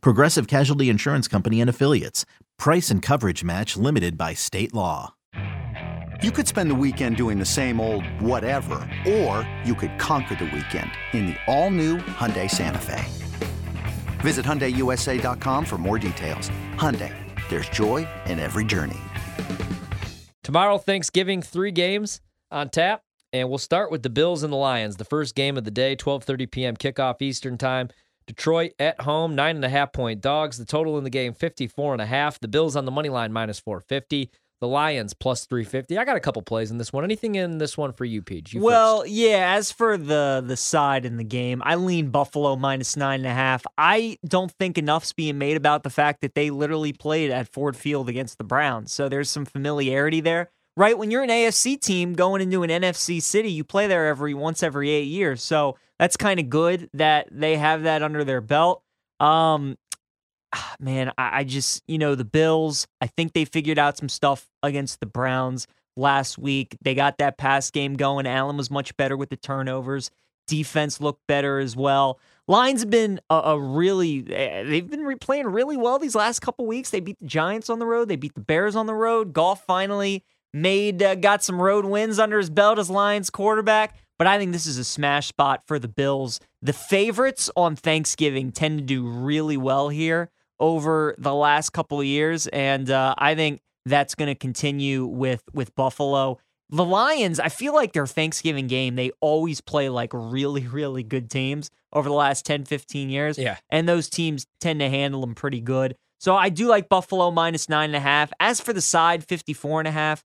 Progressive Casualty Insurance Company and Affiliates. Price and coverage match limited by state law. You could spend the weekend doing the same old whatever, or you could conquer the weekend in the all-new Hyundai Santa Fe. Visit HyundaiUSA.com for more details. Hyundai, there's joy in every journey. Tomorrow, Thanksgiving, three games on tap, and we'll start with the Bills and the Lions. The first game of the day, 12:30 p.m. kickoff Eastern time. Detroit at home, nine and a half point dogs. The total in the game, 54 and a half. The Bills on the money line, minus 450. The Lions plus 350. I got a couple plays in this one. Anything in this one for you? You well, first. yeah. As for the the side in the game, I lean Buffalo minus nine and a half. I don't think enough's being made about the fact that they literally played at Ford Field against the Browns. So there's some familiarity there, right? When you're an AFC team going into an NFC city, you play there every once every eight years. So that's kind of good that they have that under their belt. Um, man, I, I just, you know, the Bills, I think they figured out some stuff against the Browns last week. They got that pass game going. Allen was much better with the turnovers. Defense looked better as well. Lions have been a, a really, eh, they've been playing really well these last couple weeks. They beat the Giants on the road. They beat the Bears on the road. Goff finally made, uh, got some road wins under his belt as Lions quarterback. But I think this is a smash spot for the Bills. The favorites on Thanksgiving tend to do really well here over the last couple of years, and uh, I think that's going to continue with with Buffalo. The Lions, I feel like their Thanksgiving game, they always play like really, really good teams over the last 10, 15 years. Yeah. And those teams tend to handle them pretty good. So I do like Buffalo minus nine and a half. As for the side, 54 and a half.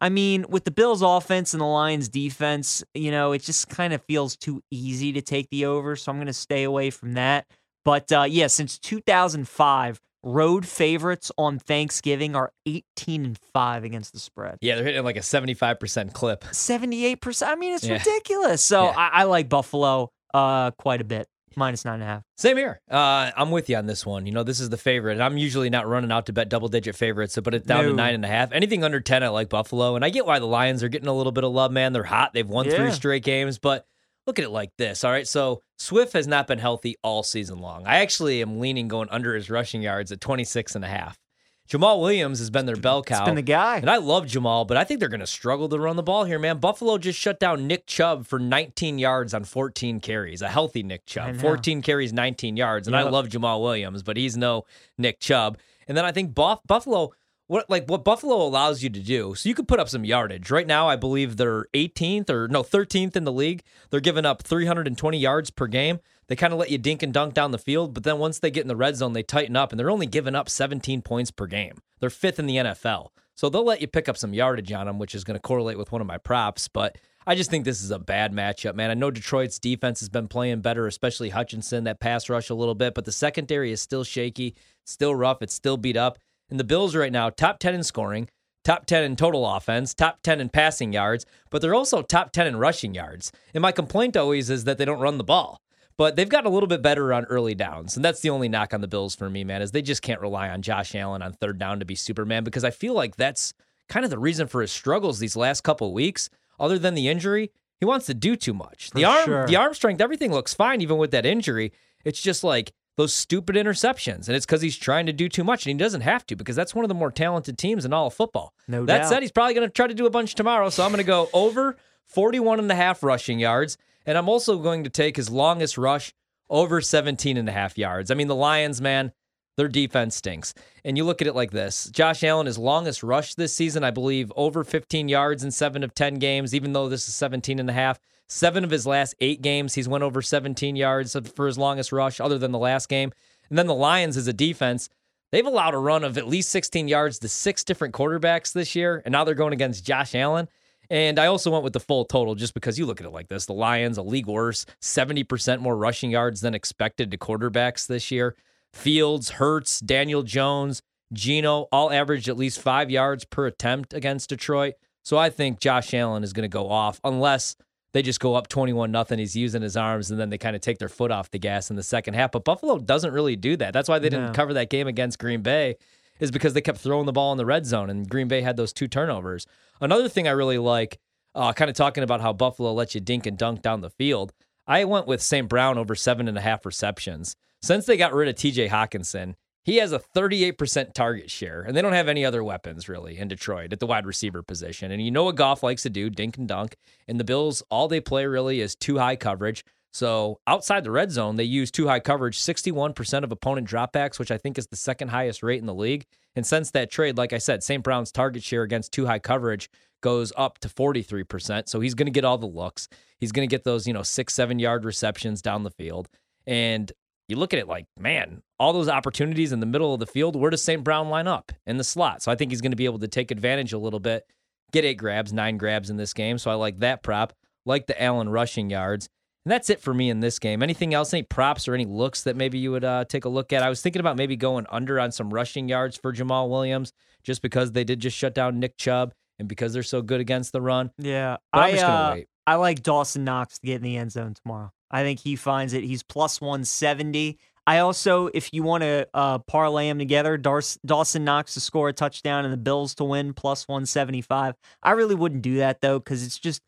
I mean, with the Bills offense and the Lions defense, you know, it just kind of feels too easy to take the over. So I'm going to stay away from that. But uh, yeah, since 2005, road favorites on Thanksgiving are 18 and 5 against the spread. Yeah, they're hitting like a 75% clip. 78%. I mean, it's Yeah. ridiculous. So Yeah. I, I like Buffalo uh, quite a bit, minus nine and a half. Same here. Uh, I'm with you on this one. You know, this is the favorite. And I'm usually not running out to bet double digit favorites, so put it down to nine and a half. Anything under 10, I like Buffalo. And I get why the Lions are getting a little bit of love, man. They're hot. They've won three straight games. But look at it like this. All right. So Swift has not been healthy all season long. I actually am leaning going under his rushing yards at 26 and a half. Jamaal Williams has been their bell cow. It's been the guy. And I love Jamaal, but I think they're going to struggle to run the ball here, man. Buffalo just shut down Nick Chubb for 19 yards on 14 carries. A healthy Nick Chubb. 14 carries, 19 yards. And I love Jamaal Williams, but he's no Nick Chubb. And then I think Buff- Buffalo what like what Buffalo allows you to do. So you could put up some yardage. Right now I believe they're 18th or no 13th in the league. They're giving up 320 yards per game. They kind of let you dink and dunk down the field, but then once they get in the red zone, they tighten up and they're only giving up 17 points per game. They're fifth in the NFL. So they'll let you pick up some yardage on them, which is going to correlate with one of my props. But I just think this is a bad matchup, man. I know Detroit's defense has been playing better, especially Hutchinson, that pass rush a little bit, but the secondary is still shaky, still rough, it's still beat up. And the Bills right now, top 10 in scoring, top 10 in total offense, top 10 in passing yards, but they're also top 10 in rushing yards. And my complaint always is that they don't run the ball. But they've gotten a little bit better on early downs. And that's the only knock on the Bills for me, man, is they just can't rely on Josh Allen on third down to be Superman because I feel like that's kind of the reason for his struggles these last couple weeks. Other than the injury, he wants to do too much. The arm sure. the arm strength, everything looks fine even with that injury. It's just like those stupid interceptions. And it's because he's trying to do too much. And he doesn't have to because that's one of the more talented teams in all of football. No that doubt. said, he's probably going to try to do a bunch tomorrow. So I'm going to go over 41 and a half rushing yards. And I'm also going to take his longest rush over 17 and a half yards. I mean, the Lions, man, their defense stinks. And you look at it like this Josh Allen, his longest rush this season, I believe, over 15 yards in seven of 10 games, even though this is 17 and a half. Seven of his last eight games, he's went over 17 yards for his longest rush, other than the last game. And then the Lions, as a defense, they've allowed a run of at least 16 yards to six different quarterbacks this year. And now they're going against Josh Allen. And I also went with the full total just because you look at it like this. The Lions, a league worse, 70% more rushing yards than expected to quarterbacks this year. Fields, Hurts, Daniel Jones, Geno all averaged at least five yards per attempt against Detroit. So I think Josh Allen is going to go off unless they just go up 21 nothing. He's using his arms and then they kind of take their foot off the gas in the second half. But Buffalo doesn't really do that. That's why they didn't No. cover that game against Green Bay is because they kept throwing the ball in the red zone and Green Bay had those two turnovers. Another thing I really like, uh, kind of talking about how Buffalo lets you dink and dunk down the field. I went with St. Brown over seven and a half receptions. Since they got rid of TJ Hockenson, he has a 38% target share, and they don't have any other weapons really in Detroit at the wide receiver position. And you know what Goff likes to do, dink and dunk. And the Bills, all they play really is two high coverage. So outside the red zone, they use two high coverage, 61% of opponent dropbacks, which I think is the second highest rate in the league. And since that trade, like I said, St. Brown's target share against two high coverage goes up to 43%. So he's going to get all the looks. He's going to get those, you know, six, seven yard receptions down the field. And you look at it like, man, all those opportunities in the middle of the field, where does St. Brown line up? In the slot. So I think he's going to be able to take advantage a little bit, get eight grabs, nine grabs in this game. So I like that prop, like the Allen rushing yards. And that's it for me in this game. Anything else, any props or any looks that maybe you would uh, take a look at? I was thinking about maybe going under on some rushing yards for Jamaal Williams just because they did just shut down Nick Chubb and because they're so good against the run. Yeah, But I'm I just going to uh, wait. I like Dawson Knox to get in the end zone tomorrow. I think he finds it. He's plus 170. I also, if you want to uh, parlay them together, Dars- Dawson Knox to score a touchdown and the Bills to win plus 175. I really wouldn't do that though because it's just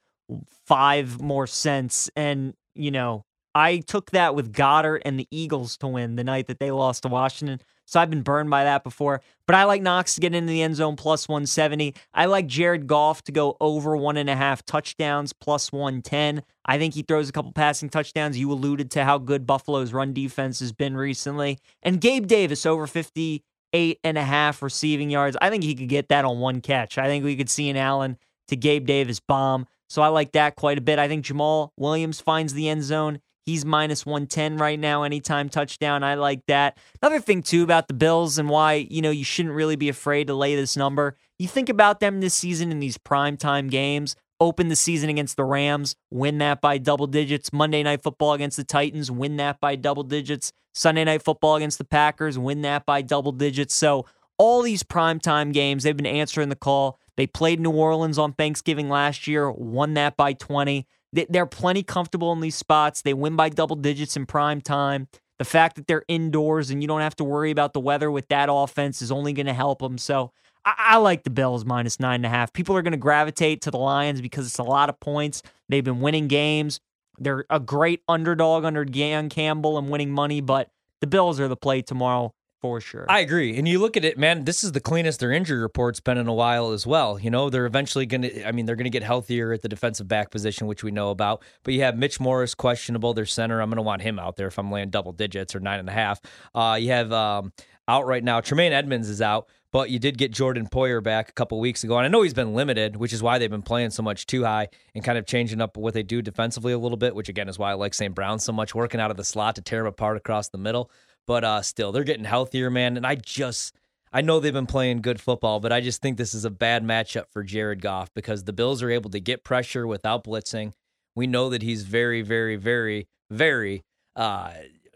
five more cents. And, you know, I took that with Goedert and the Eagles to win the night that they lost to Washington. So I've been burned by that before. But I like Knox to get into the end zone plus 170. I like Jared Goff to go over one and a half touchdowns plus 110. I think he throws a couple passing touchdowns. You alluded to how good Buffalo's run defense has been recently. And Gabe Davis over 58 and a half receiving yards. I think he could get that on one catch. I think we could see an Allen to Gabe Davis bomb. So I like that quite a bit. I think Jamaal Williams finds the end zone. He's minus 110 right now, anytime touchdown. I like that. Another thing, too, about the Bills and why, you know, you shouldn't really be afraid to lay this number. You think about them this season in these primetime games. Open the season against the Rams, win that by double digits. Monday Night Football against the Titans, win that by double digits. Sunday Night Football against the Packers, win that by double digits. So, all these primetime games, they've been answering the call. They played New Orleans on Thanksgiving last year, won that by 20. They- They're plenty comfortable in these spots. They win by double digits in prime time. The fact that they're indoors and you don't have to worry about the weather with that offense is only going to help them. So I, I like the Bills minus nine and a half. People are going to gravitate to the Lions because it's a lot of points. They've been winning games. They're a great underdog under Dan Campbell and winning money, but the Bills are the play tomorrow for sure. I agree. And you look at it, man, this is the cleanest their injury report's been in a while as well. You know, they're eventually going to, I mean, they're going to get healthier at the defensive back position, which we know about. But you have Mitch Morse questionable, their center. I'm going to want him out there if I'm laying double digits or nine and a half. Uh, you have um, out right now, Tremaine Edmunds is out. But you did get Jordan Poyer back a couple weeks ago. And I know he's been limited, which is why they've been playing so much two high and kind of changing up what they do defensively a little bit, which again is why I like St. Brown so much, working out of the slot to tear him apart across the middle. But uh, still, they're getting healthier, man. And I just, I know they've been playing good football, but I just think this is a bad matchup for Jared Goff because the Bills are able to get pressure without blitzing. We know that he's very, very, very, very uh,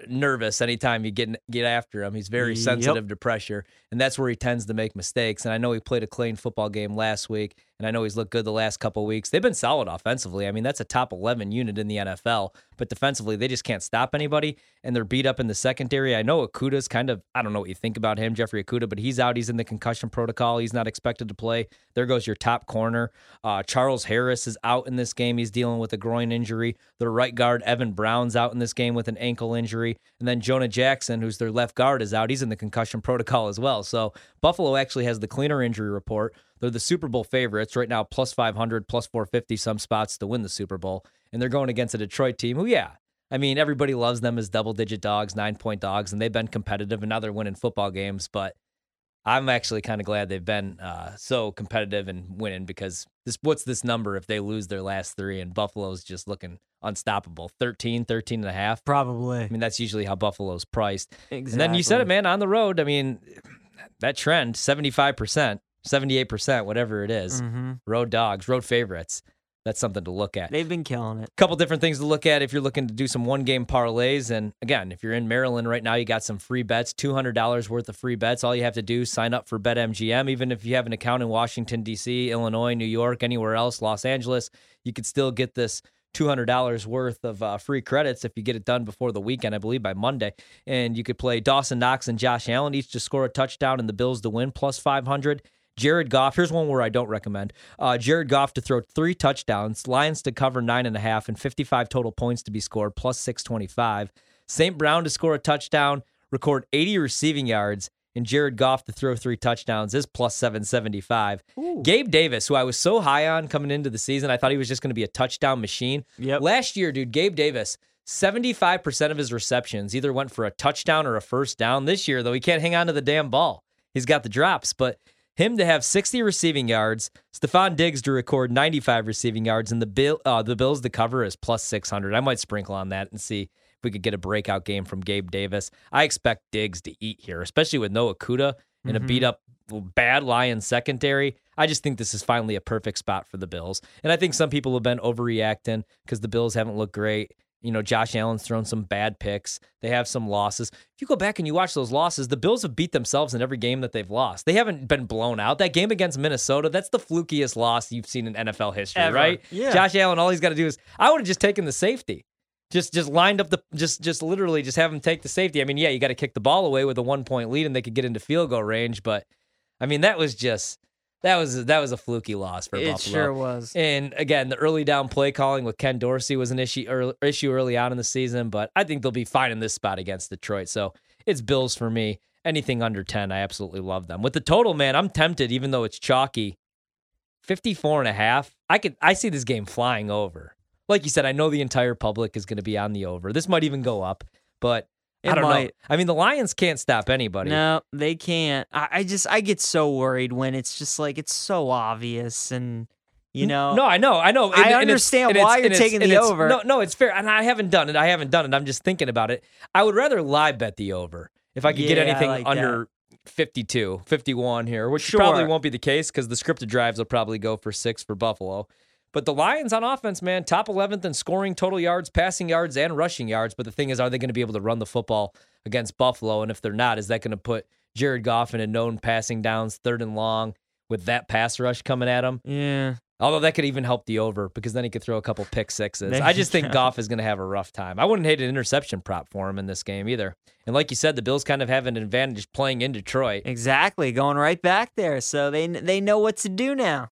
nervous anytime you get get after him. He's very Yep. sensitive to pressure, and that's where he tends to make mistakes. And I know he played a clean football game last week, and I know he's looked good the last couple weeks. They've been solid offensively. I mean, that's a top 11 unit in the NFL, but defensively, they just can't stop anybody, and they're beat up in the secondary. I know Okudah's kind of, I don't know what you think about him, Jeffrey Okudah, but he's out. He's in the concussion protocol. He's not expected to play. There goes your top corner. Uh, Charles Harris is out in this game. He's dealing with a groin injury. Their right guard, Evan Brown's out in this game with an ankle injury. And then Jonah Jackson, who's their left guard, is out. He's in the concussion protocol as well. So Buffalo actually has the cleaner injury report. They're the Super Bowl favorites right now, plus 500, plus 450, some spots to win the Super Bowl. And they're going against a Detroit team who, yeah, I mean, everybody loves them as double digit dogs, nine point dogs, and they've been competitive and now they're winning football games. But I'm actually kind of glad they've been uh, so competitive and winning because this what's this number if they lose their last three and Buffalo's just looking unstoppable 13 13 and a half Probably. I mean that's usually how Buffalo's priced Exactly. and then you said it man on the road I mean that trend 75% 78% whatever it is. hmm road dogs road favorites that's something to look at. They've been killing it. A couple different things to look at if you're looking to do some one game parlays. And again, if you're in Maryland right now, you got some free bets, $200 worth of free bets. All you have to do is sign up for BetMGM. Even if you have an account in Washington, D.C., Illinois, New York, anywhere else, Los Angeles, you could still get this $200 worth of uh, free credits if you get it done before the weekend, I believe by Monday. And you could play Dawson Knox and Josh Allen each to score a touchdown and the Bills to win plus 500. Jared Goff, here's one where I don't recommend. Uh, Jared Goff to throw three touchdowns, Lions to cover nine and a half, and 55 total points to be scored, plus 625. St. Brown to score a touchdown, record 80 receiving yards, and Jared Goff to throw three touchdowns is plus 775. Ooh. Gabe Davis, who I was so high on coming into the season, I thought he was just going to be a touchdown machine. Yep. Last year, dude, Gabe Davis, 75% of his receptions either went for a touchdown or a first down. This year, though, he can't hang on to the damn ball. He's got the drops, but him to have 60 receiving yards, Stefon Diggs to record 95 receiving yards, and the bill uh, the Bills to cover is plus 600. I might sprinkle on that and see if we could get a breakout game from Gabe Davis. I expect Diggs to eat here, especially with no Okudah and a Mhm. beat up bad Lions secondary. I just think this is finally a perfect spot for the Bills. And I think some people have been overreacting because the Bills haven't looked great. You know, Josh Allen's thrown some bad picks. They have some losses. If you go back and you watch those losses, the Bills have beat themselves in every game that they've lost. They haven't been blown out. That game against Minnesota, that's the flukiest loss you've seen in NFL history, Ever. right? Yeah. Josh Allen, all he's got to do is I would have just taken the safety. Just just lined up the just just literally just have him take the safety. I mean, yeah, you got to kick the ball away with a one point lead and they could get into field goal range, but I mean, that was just that was that was a fluky loss for It Buffalo. sure was. And again, the early down play calling with Ken Dorsey was an issue early, issue early on in the season, but I think they'll be fine in this spot against Detroit. So it's Bills for me. Anything under 10, I absolutely love them. With the total, man, I'm tempted, even though it's chalky. 54 and a half. I could I see this game flying over. Like you said, I know the entire public is going to be on the over. This might even go up, but I don't know. I mean, the Lions can't stop anybody. No, they can't. I, I just I get so worried when it's just like it's so obvious and you know No, I know, I know. I And- it's- understand why you're taking the over. No, no, it's fair. And I haven't done it. I haven't done it. I'm just thinking about it. I would rather live bet the over if I could get Yeah, I anything like under 52, 51 here, which probably won't be the case because the scripted drives will probably go for six for Buffalo. But the Lions on offense, man, top 11th in scoring total yards, passing yards, and rushing yards. But the thing is, are they going to be able to run the football against Buffalo? And if they're not, is that going to put Jared Goff in a known passing downs, third and long, with that pass rush coming at him? yeah Although that could even help the over because then he could throw a couple pick sixes. I just think. Goff is going to have a rough time. I wouldn't hate an interception prop for him in this game either. And like you said, the Bills kind of have an advantage playing in Detroit. exactly going right back there so they they know what to do now